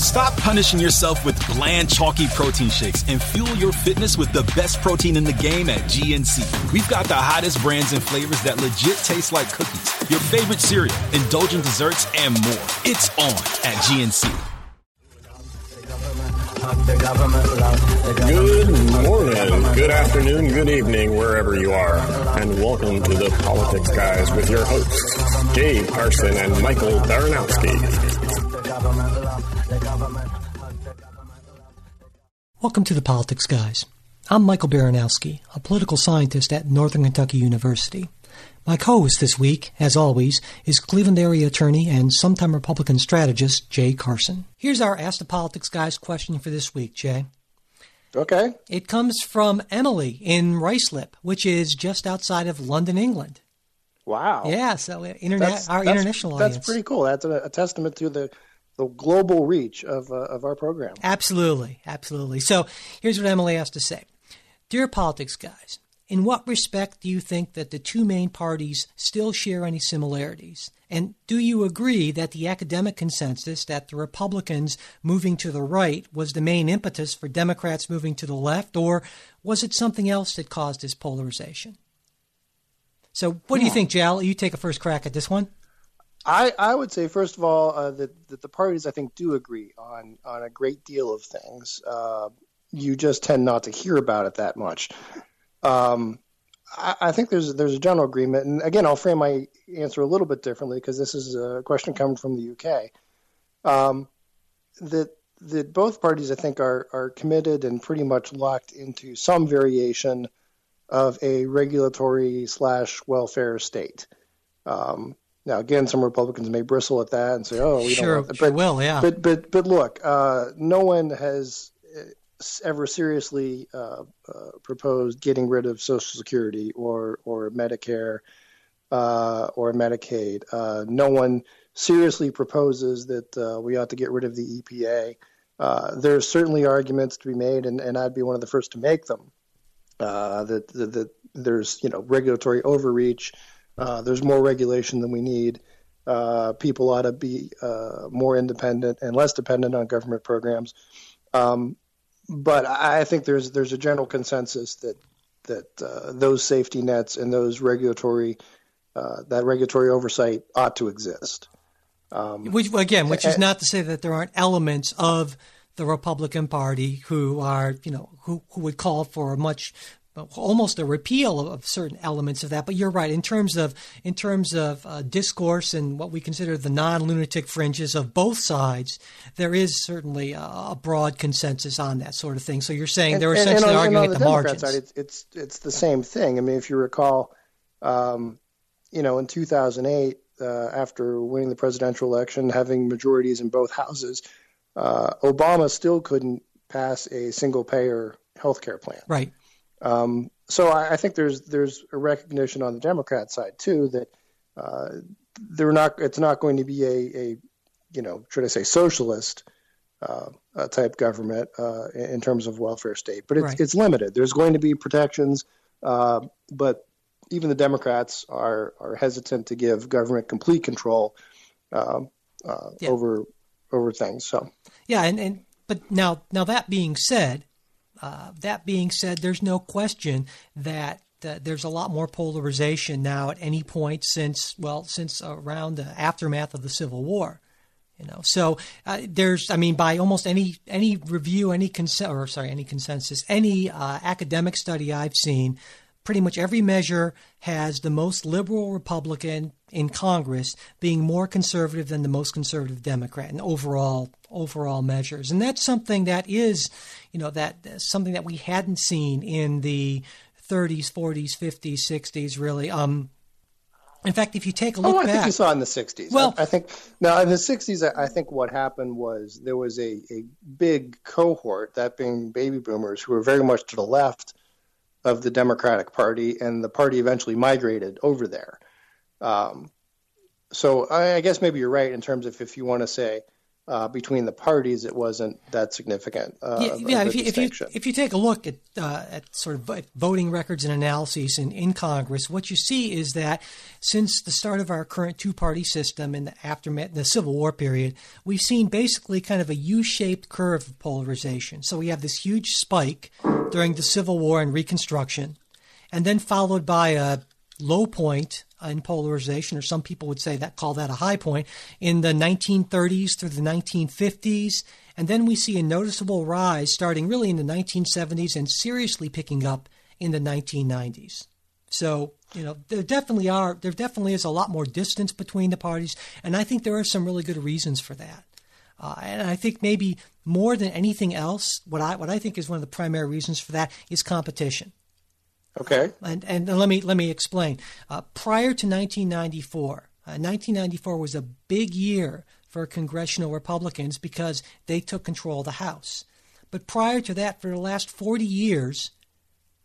Stop punishing yourself with bland, chalky protein shakes and fuel your fitness with the best protein in the game at GNC. We've got the hottest brands and flavors that legit taste like cookies, your favorite cereal, indulgent desserts, and more. It's on at GNC. Good morning, good afternoon, good evening, wherever you are, and welcome to the Politics Guys with your hosts, Jay Carson and Michael Baranowski. Welcome to the Politics Guys. I'm Michael Baranowski, a political scientist at Northern Kentucky University. My co-host this week, as always, is Cleveland area attorney and sometime Republican strategist Jay Carson. Here's our Ask the Politics Guys question for this week, Jay. Okay. It comes from Emilie in Ruislip, which is just outside of London, England. Wow. Yeah, so internet, That's- our that's- international That's audience. That's pretty cool. That's a, a testament to the the global reach of uh, of our program. Absolutely, absolutely. So here's what Emilie has to say Dear politics guys, in what respect do you think that the two main parties still share any similarities? And do you agree that the academic consensus that the Republicans moving to the right was the main impetus for Democrats moving to the left, or was it something else that caused this polarization? So, what do you think, Jay? You take a first crack at this one. I, I would say first of all uh, that, that the parties I think do agree on on a great deal of things. Uh, you just tend not to hear about it that much. Um, I, I think there's there's a general agreement, and again, I'll frame my answer a little bit differently because this is a question coming from the UK. Um, that that both parties I think are are committed and pretty much locked into some variation of a regulatory slash welfare state. Um, now, again, some Republicans may bristle at that and say, "Oh, we Sure, don't." Want sure will, yeah. But but but look, uh, no one has uh, ever seriously uh, uh, proposed getting rid of Social Security or or Medicare uh, or Medicaid. Uh, no one seriously proposes that uh, we ought to get rid of the EPA. Uh, there's certainly arguments to be made, and, and I'd be one of the first to make them. Uh, that, that, that there's you know regulatory overreach. Uh, there's more regulation than we need. Uh, people ought to be uh, more independent and less dependent on government programs. Um, but I think there's there's a general consensus that that uh, those safety nets and those regulatory uh, that regulatory oversight ought to exist. Um, Which again, which is not to say that there aren't elements of the Republican Party who are, you know, who, who would call for a much almost a repeal of, certain elements of that. But you're right in terms of in terms of uh, discourse and what we consider the non-lunatic fringes of both sides. There is certainly a, a broad consensus on that sort of thing. So you're saying they're and- and essentially on- and arguing on at the, Democrat margins. Side, it's, it's it's the same thing. I mean, if you recall, um, you know, in 2008, uh, after winning the presidential election, having majorities in both houses, uh, Obama still couldn't pass a single-payer health care plan. right. Um, so I, I think there's there's a recognition on the Democrat side too that uh, they're not it's not going to be a, a you know should I say socialist uh, type government uh, in in terms of welfare state, but it's Right. it's limited. There's going to be protections, uh, but even the Democrats are are hesitant to give government complete control um, uh, Yeah. over over things. So Yeah, and, and but now now that being said, uh, that being said, there's no question that uh, there's a lot more polarization now at any point since well since around the aftermath of the Civil War. You know, so uh, there's, I mean, by almost any any review, any consen- or sorry, any consensus, any uh, academic study I've seen, pretty much every measure has the most liberal Republican in Congress being more conservative than the most conservative Democrat in overall overall measures, and that's something that is, you know, that something that we hadn't seen in the 30s, 40s, 50s, 60s, really. Um, In fact, if you take a look oh, I back, think you saw in the '60s. Well, I, I think now in the '60s, I, I think what happened was there was a, a big cohort, that being baby boomers, who were very much to the left of the Democratic Party, and the party eventually migrated over there. Um, so I, I guess maybe you're right in terms of if you want to say uh, between the parties, it wasn't that significant. Uh, yeah, of- yeah of if, you, if you if you take a look at uh, at sort of voting records and analyses in, in Congress, what you see is that since the start of our current two party system in the aftermath the Civil War period, we've seen basically kind of a U shaped curve of polarization. So we have this huge spike during the Civil War and Reconstruction, and then followed by a low point in polarization, or some people would say that call that a high point in the 1930s through the 1950s, and then we see a noticeable rise starting really in the 1970s and seriously picking up in the 1990s. So you know there definitely are there definitely is a lot more distance between the parties, and I think there are some really good reasons for that. Uh, and I think maybe more than anything else, what I what I think is one of the primary reasons for that is competition. Okay, And, and let me let me explain. Uh, prior to 1994, uh, 1994 was a big year for congressional Republicans because they took control of the House. But prior to that, for the last 40 years,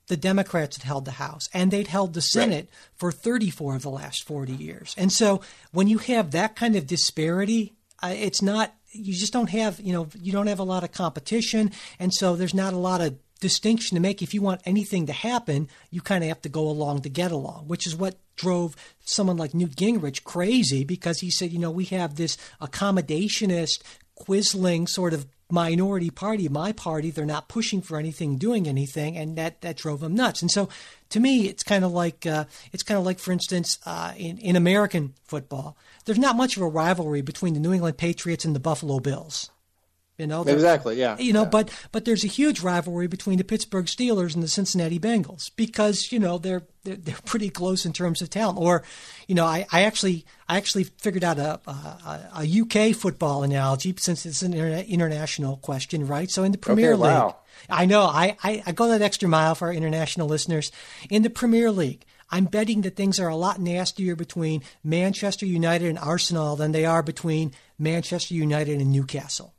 the Democrats had held the House, and they'd held the Senate for 34 of the last 40 years. And so, when you have that kind of disparity, uh, it's not you just don't have you know you don't have a lot of competition, and so there's not a lot of distinction to make. If you want anything to happen, you kind of have to go along to get along, which is what drove someone like Newt Gingrich crazy because he said, you know, we have this accommodationist, quisling sort of minority party, my party, they're not pushing for anything, doing anything, and that that drove him nuts. And so, to me, it's kind of like uh, it's kind of like, for instance, uh, in in American football, there's not much of a rivalry between the New England Patriots and the Buffalo Bills. You know, exactly, yeah, You know, yeah. but but there's a huge rivalry between the Pittsburgh Steelers and the Cincinnati Bengals because you know they're they're, they're pretty close in terms of talent. Or, you know, I, I actually I actually figured out a, a a UK football analogy since it's an interna- international question, right? So in the Premier Okay, League, wow. I know I, I I go that extra mile for our international listeners. In the Premier League, I'm betting that things are a lot nastier between Manchester United and Arsenal than they are between Manchester United and Newcastle.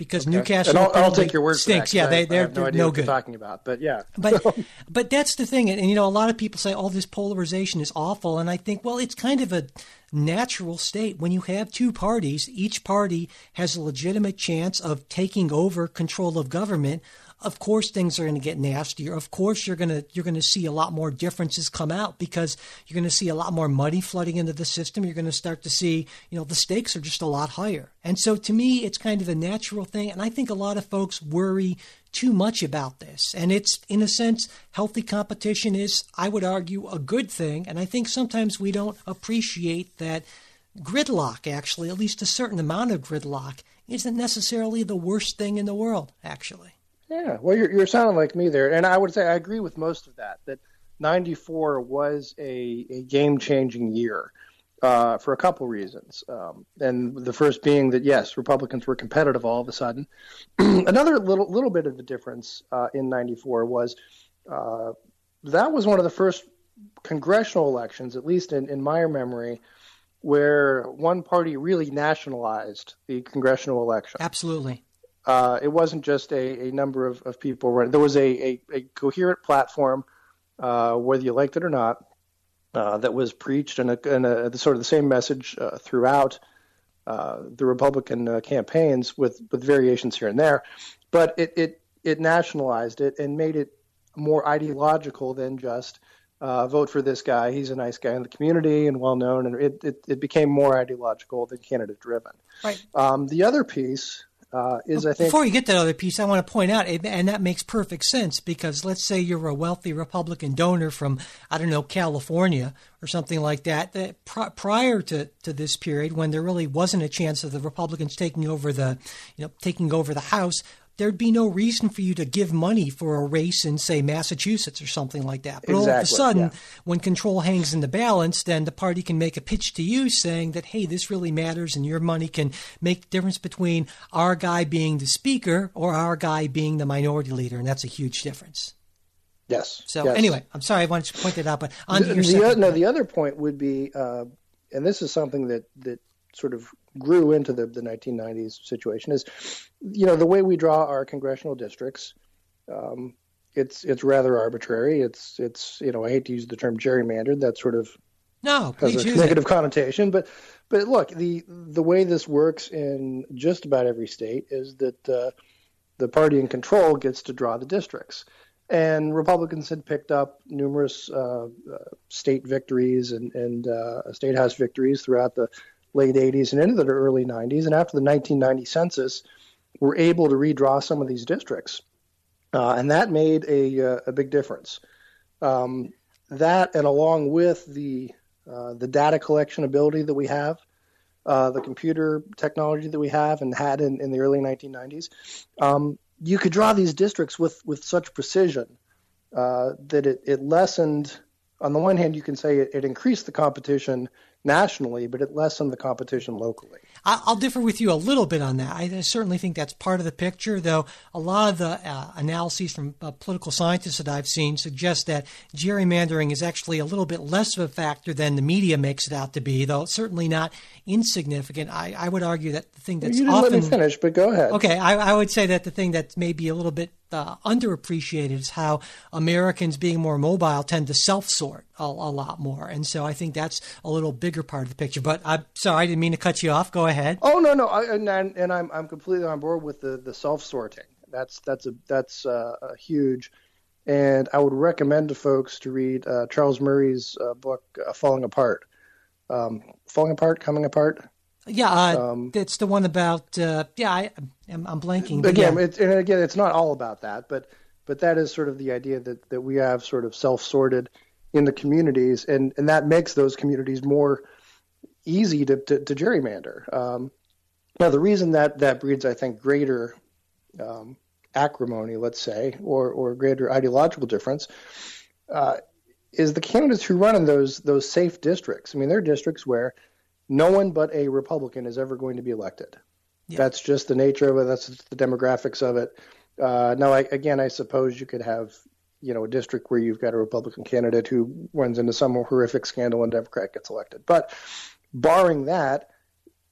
Because Newcastle and I'll, I'll take your word stinks. for that. yeah, they they're, no no good. talking about, but yeah. But but that's the thing, and, and you know, a lot of people say, "Oh, this polarization is awful," and I think, well, it's kind of a natural state when you have two parties. Each party has a legitimate chance of taking over control of government. Of course, things are going to get nastier. Of course, you're going to you're going to see a lot more differences come out because you're going to see a lot more money flooding into the system. You're going to start to see, you know, the stakes are just a lot higher. And so, to me, it's kind of a natural thing. And I think a lot of folks worry too much about this. And it's, in a sense, healthy competition is, I would argue, a good thing. And I think sometimes we don't appreciate that gridlock, actually, at least a certain amount of gridlock, isn't necessarily the worst thing in the world, actually. Yeah, well, you're, you're sounding like me there, and I would say I agree with most of that. That '94 was a, a game changing year uh, for a couple reasons, um, and the first being that yes, Republicans were competitive all of a sudden. Another little little bit of the difference uh, in '94 was uh, that was one of the first congressional elections, at least in, in my memory, where one party really nationalized the congressional election. Absolutely. Uh, it wasn't just a, a number of, of people running. There was a, a, a coherent platform, uh, whether you liked it or not, uh, that was preached and a, and a, sort of the same message uh, throughout uh, the Republican uh, campaigns with, with variations here and there. But it, it, it nationalized it and made it more ideological than just uh, vote for this guy. He's a nice guy in the community and well known. And it, it, it became more ideological than candidate driven. Right. Um, the other piece uh, is I think Before you get that other piece, I want to point out, and that makes perfect sense because let's say you're a wealthy Republican donor from, I don't know, California or something like that. that pr- prior to, to this period, when there really wasn't a chance of the Republicans taking over the, you know, taking over the House, there'd be no reason for you to give money for a race in, say, Massachusetts or something like that. But all of a sudden, yeah. when control hangs in the balance, then the party can make a pitch to you saying that, hey, this really matters and your money can make the difference between our guy being the speaker or our guy being the minority leader. And that's a huge difference. Yes. So yes. anyway, I'm sorry I wanted to point that out, but on the, your the, no, point. the other point would be, uh, and this is something that that sort of grew into the, the 1990s situation is, you know, the way we draw our congressional districts. Um, it's it's rather arbitrary. It's it's you know I hate to use the term gerrymandered. That sort of no, has a negative it. connotation. But but look, the the way this works in just about every state is that uh, the party in control gets to draw the districts. And Republicans had picked up numerous uh, uh, state victories and, and uh, state house victories throughout the late 80s and into the early 90s. And after the 1990 census, were able to redraw some of these districts. Uh, and that made a, uh, a big difference. Um, that, and along with the uh, the data collection ability that we have, uh, the computer technology that we have and had in, in the early 1990s, um, you could draw these districts with, with such precision uh, that it, it lessened. On the one hand, you can say it, it increased the competition nationally, but it lessened the competition locally. I'll differ with you a little bit on that. I certainly think that's part of the picture, though a lot of the uh, analyses from uh, political scientists that I've seen suggest that gerrymandering is actually a little bit less of a factor than the media makes it out to be, though it's certainly not insignificant. I, I would argue that the thing that's you didn't often let me finish, but go ahead. Okay, I, I would say that the thing that's maybe a little bit uh, underappreciated is how Americans, being more mobile, tend to self-sort a, a lot more, and so I think that's a little bigger part of the picture. But I'm sorry, I didn't mean to cut you off. Go ahead. Oh no, no, I, and, and I'm I'm completely on board with the, the self sorting. That's that's a that's uh, a huge, and I would recommend to folks to read uh, Charles Murray's uh, book uh, Falling Apart. Um, falling apart, coming apart. Yeah, uh, it's the one about. Uh, yeah, I, I'm, I'm blanking. Again, yeah. it's, and again, it's not all about that, but but that is sort of the idea that that we have sort of self sorted in the communities, and and that makes those communities more easy to, to, to gerrymander. Um, now, the reason that that breeds, I think, greater um, acrimony, let's say, or or greater ideological difference, uh, is the candidates who run in those those safe districts. I mean, they're districts where no one but a Republican is ever going to be elected. That's just the nature of it. That's the demographics of it. Uh, now, I, again, I suppose you could have, you know, a district where you've got a Republican candidate who runs into some horrific scandal and Democrat gets elected. But barring that,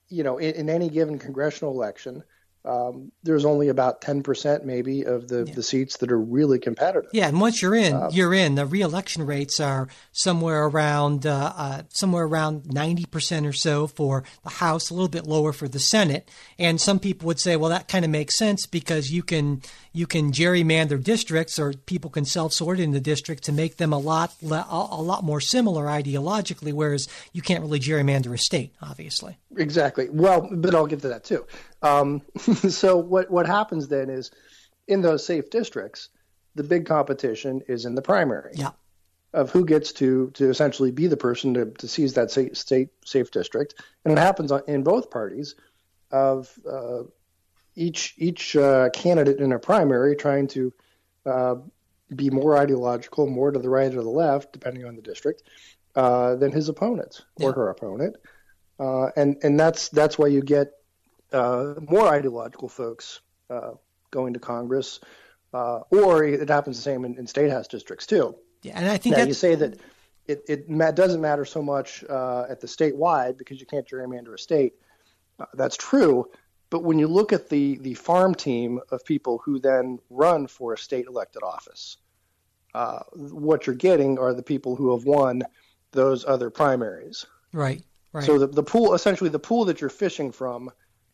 you know, in, in any given congressional election, um, there's only about 10% maybe of the, the seats that are really competitive. Yeah, and once you're in, Uh, you're in. The reelection rates are somewhere around uh, uh, somewhere around ninety percent or so for the House, a little bit lower for the Senate. And some people would say, well, that kind of makes sense because you can you can gerrymander districts, or people can self-sort in the district to make them a lot le- a, lot more similar ideologically. Whereas you can't really gerrymander a state, obviously. Exactly. Well, but I'll get to that too. Um, so what what happens then is in those safe districts, the big competition is in the primary Yeah. of who gets to to essentially be the person to, to seize that safe, state safe district, and it happens in both parties of uh, each each uh, candidate in a primary trying to uh, be more ideological, more to the right or the left, depending on the district, uh, than his opponent or Yeah. her opponent, uh, and and that's that's why you get uh, more ideological folks uh, going to Congress, uh, or it happens the same in, in state house districts too. Yeah, and I think Now you say that it, it ma- doesn't matter so much uh, at the statewide because you can't gerrymander a state. Uh, that's true, but when you look at the the farm team of people who then run for a state elected office, uh, what you're getting are the people who have won those other primaries. right. Right. So the, the pool, essentially, the pool that you're fishing from,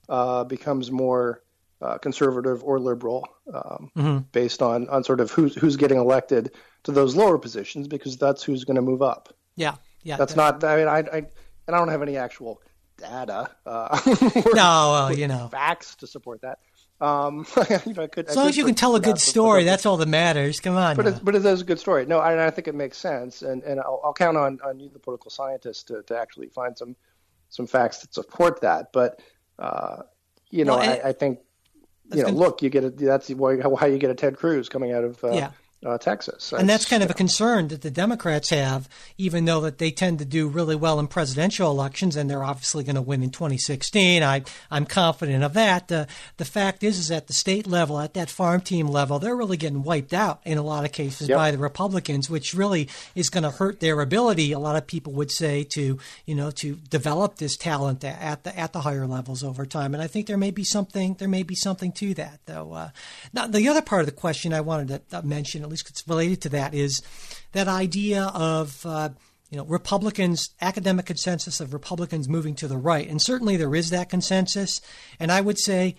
uh, becomes more uh, conservative or liberal, um, based on on sort of who's who's getting elected to those lower positions, because that's who's going to move up. yeah. Yeah. That's not. I mean, I, I and I don't have any actual data, uh, or No, well, you know. facts to support that. Um, you know, I could, As long as you can tell a good story, that's all that matters. Come on. but now. it's, but it is a good story. No, I, I think it makes sense, and and I'll, I'll count on on you, the political scientist, to, to actually find some some facts that support that. But uh, you know, Well, I, I think you know, gonna- look, you get a that's why how you get a Ted Cruz coming out of uh, Yeah. Uh, Texas. That's, and that's kind of a concern that the Democrats have, even though that they tend to do really well in presidential elections, and they're obviously going to win in 2016. I, I'm confident of that. Uh, the fact is, is at the state level, at that farm team level, they're really getting wiped out in a lot of cases yep. by the Republicans, which really is going to hurt their ability. A lot of people would say to, you know, to develop this talent at the at the higher levels over time. And I think there may be something there may be something to that, though. Uh, now, the other part of the question I wanted to mention at least it's related to that, is that idea of uh, you know Republicans academic consensus of Republicans moving to the right, and certainly there is that consensus. And I would say,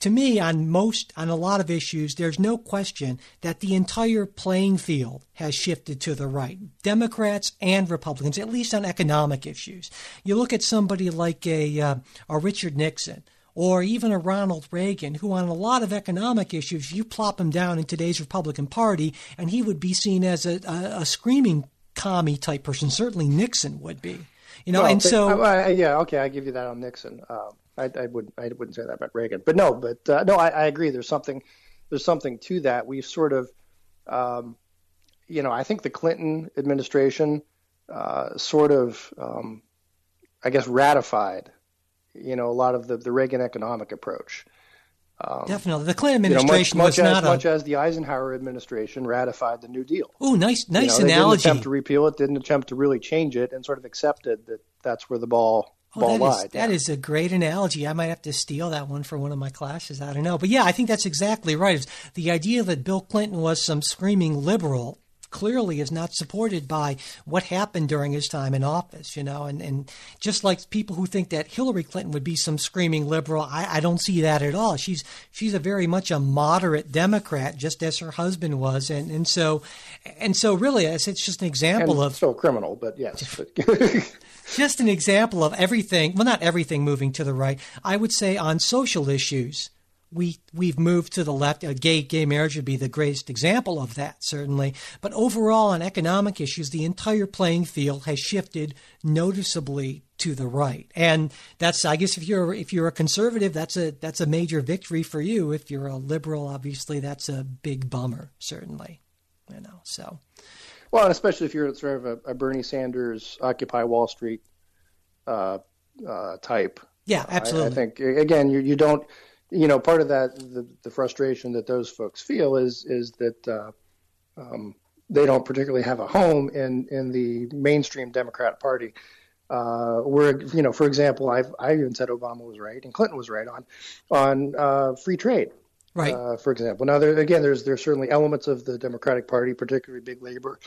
to me, on most on a lot of issues, there's no question that the entire playing field has shifted to the right, Democrats and Republicans, at least on economic issues. You look at somebody like a uh, a Richard Nixon or even a Ronald Reagan, who on a lot of economic issues, you plop him down in today's Republican Party, and he would be seen as a, a, a screaming commie type person. Certainly Nixon would be. You know, well, and so I, I, yeah, okay, I give you that on Nixon. Um, I, I would I wouldn't say that about Reagan, but no, but uh, no, I, I, agree. There's something there's something to that. We've sort of, um, you know, I think the Clinton administration uh, sort of, um, I guess, ratified you know, a lot of the, the Reagan economic approach. Um, Definitely, the Clinton administration you know, much, much was as, not much as the Eisenhower administration ratified the New Deal. Oh, nice, nice you know, analogy. Didn't attempt to repeal it, didn't attempt to really change it, and sort of accepted that that's where the ball oh, ball that lied. Is, that is a great analogy. I might have to steal that one for one of my classes. I don't know, but yeah, I think that's exactly right. The idea that Bill Clinton was some screaming liberal clearly is not supported by what happened during his time in office, you know, and, and just like people who think that Hillary Clinton would be some screaming liberal, I, I don't see that at all. She's she's a very much a moderate Democrat, just as her husband was, and, and so and so really it's, it's just an example and of so criminal, but yes. just an example of everything well not everything moving to the right. I would say on social issues we we've moved to the left. Uh, gay gay marriage would be the greatest example of that, certainly. But overall, on economic issues, the entire playing field has shifted noticeably to the right, and that's I guess if you're if you're a conservative, that's a that's a major victory for you. If you're a liberal, obviously, that's a big bummer, certainly. You know, so. Well, and especially if you're sort of a, a Bernie Sanders, Occupy Wall Street uh, uh, type. Yeah, absolutely. I, I think again, you you don't you know, part of that, the, the frustration that those folks feel is is that uh, um, they don't particularly have a home in in the mainstream Democrat Party. Uh, where you know, for example, I've I even said Obama was right and Clinton was right on on uh, free trade. Right. Uh, for example, now there again, there's there's certainly elements of the Democratic Party, particularly big labor,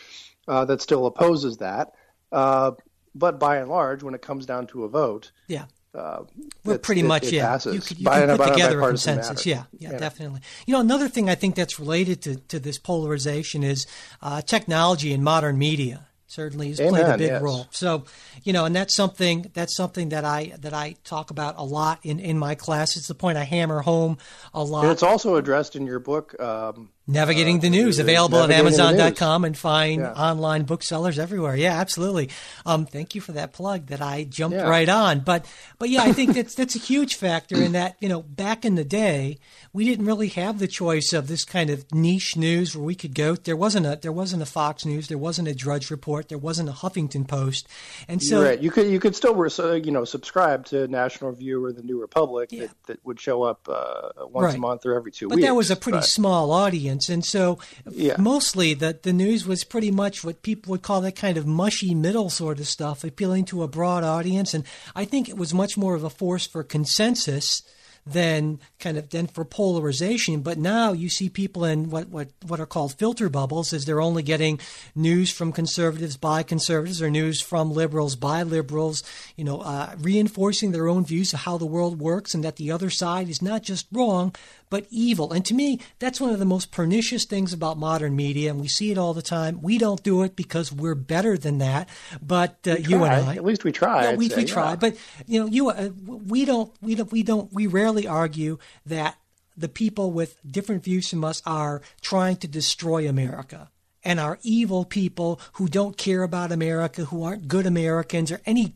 uh, that still opposes that. Uh, but by and large, when it comes down to a vote, yeah, uh, well, pretty it, much, it yeah. Passes. You could, you could put together a consensus. Yeah, yeah, yeah, definitely. You know, another thing I think that's related to, to this polarization is uh, technology and modern media certainly has Amen, played a big yes. role. So, you know, and that's something that's something that I that I talk about a lot in in my class. It's the point I hammer home a lot. And it's also addressed in your book. Um, Navigating uh, the News, available at Amazon.com and find yeah. online booksellers everywhere. Yeah, absolutely. Um, thank you for that plug that I jumped yeah. right on. But but yeah, I think that's that's a huge factor in that, you know, back in the day, we didn't really have the choice of this kind of niche news where we could go. There wasn't a there wasn't a Fox News, there wasn't a Drudge Report, there wasn't a Huffington Post, and so right. you could you could still you know subscribe to National Review or the New Republic yeah. that, that would show up uh, once right. a month or every two but weeks. But that was a pretty but... small audience audience. And so yeah. mostly the, the news was pretty much what people would call that kind of mushy middle sort of stuff, appealing to a broad audience. And I think it was much more of a force for consensus than kind of than for polarization. But now you see people in what, what, what are called filter bubbles, is they're only getting news from conservatives by conservatives or news from liberals by liberals, you know, uh, reinforcing their own views of how the world works and that the other side is not just wrong, but evil. And to me, that's one of the most pernicious things about modern media, and we see it all the time. We don't do it because we're better than that, but uh, you and I, at least we try. Yeah, we, we try, yeah. but you know, you uh, we don't, we don't, we don't, we rarely argue that the people with different views from us are trying to destroy America and are evil people who don't care about America, who aren't good Americans, or any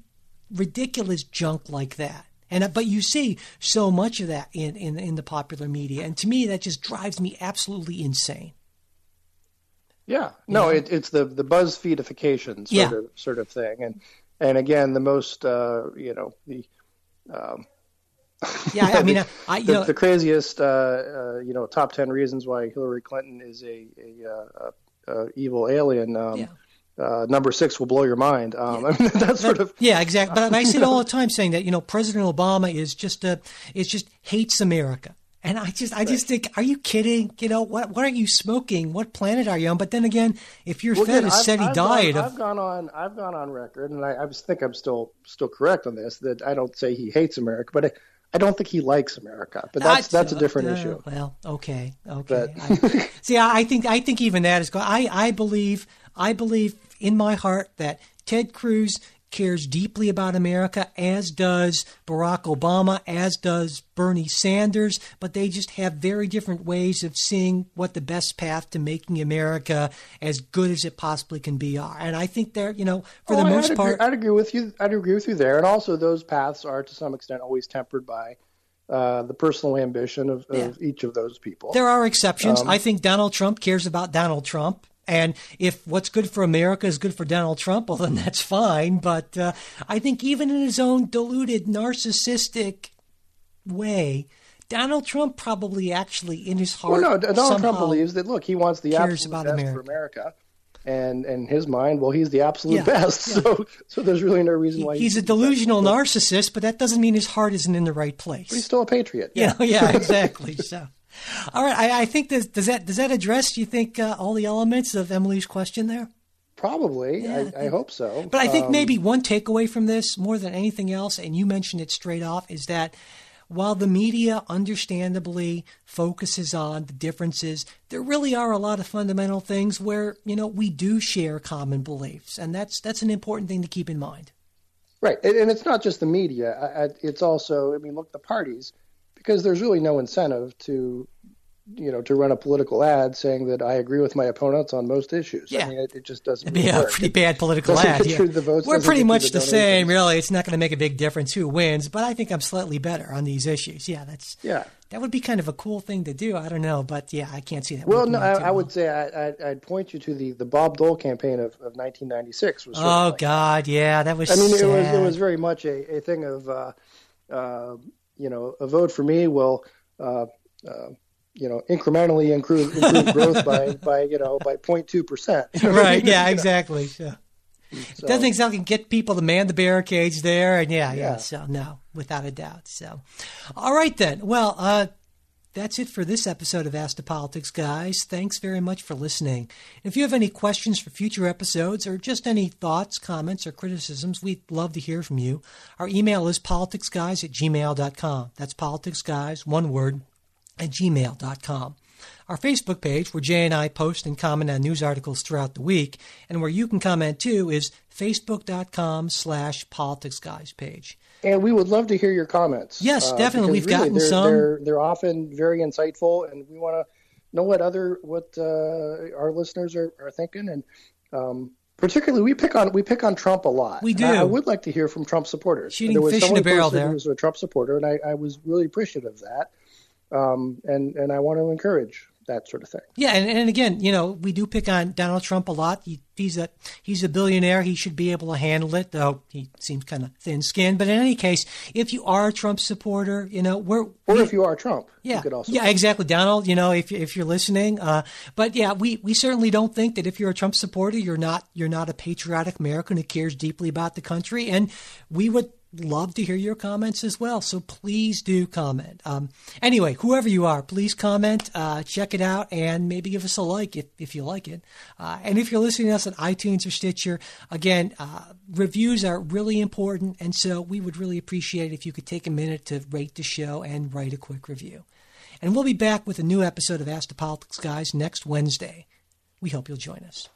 ridiculous junk like that. And uh, but you see so much of that in, in in the popular media, and to me that just drives me absolutely insane. Yeah, no, it, it's the the BuzzFeedification sort Yeah. of sort of thing, and and again, the most uh, you know the Yeah, I mean, I, I you the, know, the craziest uh, uh, you know top ten reasons why Hillary Clinton is a a, uh, uh, evil alien. Um, Yeah. Uh, number six will blow your mind. Um, I mean, that's sort of yeah, exactly. But I say it all the time, saying that you know President Obama is just a is just hates America, and I just I just think, are you kidding? You know what? What are you smoking? What planet are you on? But then again, if you're Well, fed again, a I've- steady I've diet gone, of I've gone on. I've gone on record, and I, I think I'm still still correct on this. That I don't say he hates America, but I, I don't think he likes America. But that's I- that's a different uh, issue. Well, okay, okay. I, see, I, I think I think even that is. I I believe I believe in my heart that Ted Cruz cares deeply about America, as does Barack Obama, as does Bernie Sanders. But they just have very different ways of seeing what the best path to making America as good as it possibly can be are. And I think they're, you know, for Oh, the most I'd part, agree, I'd agree with you. I'd agree with you there. And also, those paths are to some extent always tempered by uh, the personal ambition of, of each of those people. There are exceptions. Um, I think Donald Trump cares about Donald Trump. And if what's good for America is good for Donald Trump, well, then that's fine. But uh, I think even in his own deluded, narcissistic way, Donald Trump probably actually in his heart. well, no, Donald Trump believes that look, he wants the absolute best America. for America. And in his mind, well, he's the absolute Yeah, best. yeah. So, so there's really no reason why He's he a delusional narcissist, but that doesn't mean his heart isn't in the right place. He's still a patriot. You know, yeah, exactly. So, all right, I, I think this, does that does that address? Do you think uh, all the elements of Emilie's question there? Probably. I, I hope so. But I think Um, maybe one takeaway from this, more than anything else, and you mentioned it straight off, is that while the media understandably focuses on the differences, there really are a lot of fundamental things where you know we do share common beliefs, and that's that's an important thing to keep in mind. Right, and, and it's not just the media. I, I, it's also, I mean, look, the parties, because there's really no incentive to, you know, to run a political ad saying that I agree with my opponents on most issues. Yeah. I mean, it, it just doesn't It'd be really a work. pretty bad political ad. yeah. votes, We're pretty much the the same, really. It's not going to make a big difference who wins, but I think I'm slightly better on these issues. Yeah, that's Yeah. that would be kind of a cool thing to do. I don't know, but yeah, I can't see that. Well, no, I, I well. would say I, I'd point you to the, the Bob Dole campaign of, of 1996. Was Oh like- God, yeah, that was. I mean, it was it was very much a, a thing of, uh, uh, you know, a vote for me will, uh, uh, you know, incrementally improve, improve growth by, by you know by 0.2 percent. right. Yeah, exactly. Yeah. Doesn't exactly get people to man the barricades there, and yeah, yeah, Yeah. So no, without a doubt. So, all right then. Well, uh, that's it for this episode of Ask the Politics, guys. Thanks very much for listening. If you have any questions for future episodes or just any thoughts, comments, or criticisms, we'd love to hear from you. Our email is politicsguys at gmail.com. That's politicsguys, one word, at gmail.com. Our Facebook page, where Jay and I post and comment on news articles throughout the week, and where you can comment too, is facebook.com slash politicsguys page. And we would love to hear your comments. Yes, uh, definitely. We've gotten they're, some. They're, they're often very insightful, and we want to know what other what uh, our listeners are, are thinking. And um, particularly, we pick on we pick on Trump a lot. We do. I, I would like to hear from Trump supporters. Shooting there was fish in someone a barrel there. Who was a Trump supporter, and I, I was really appreciative of that. Um, and and I want to encourage that sort of thing. Yeah, and, and again, you know, we do pick on Donald Trump a lot. He, he's a he's a billionaire. He should be able to handle it, though he seems kind of thin-skinned. But in any case, if you are a Trump supporter, you know, we're Or if you are Trump, yeah, you could also yeah, exactly, Donald. You know, if if you're listening, uh, but yeah, we, we certainly don't think that if you're a Trump supporter, you're not you're not a patriotic American who cares deeply about the country, and we would love to hear your comments as well. So please do comment. Um, anyway, whoever you are, please comment, uh, check it out, and maybe give us a like if if you like it. Uh, and if you're listening to us on iTunes or Stitcher, again, uh, reviews are really important, and so we would really appreciate it if you could take a minute to rate the show and write a quick review. And we'll be back with a new episode of Ask the Politics Guys next Wednesday. We hope you'll join us.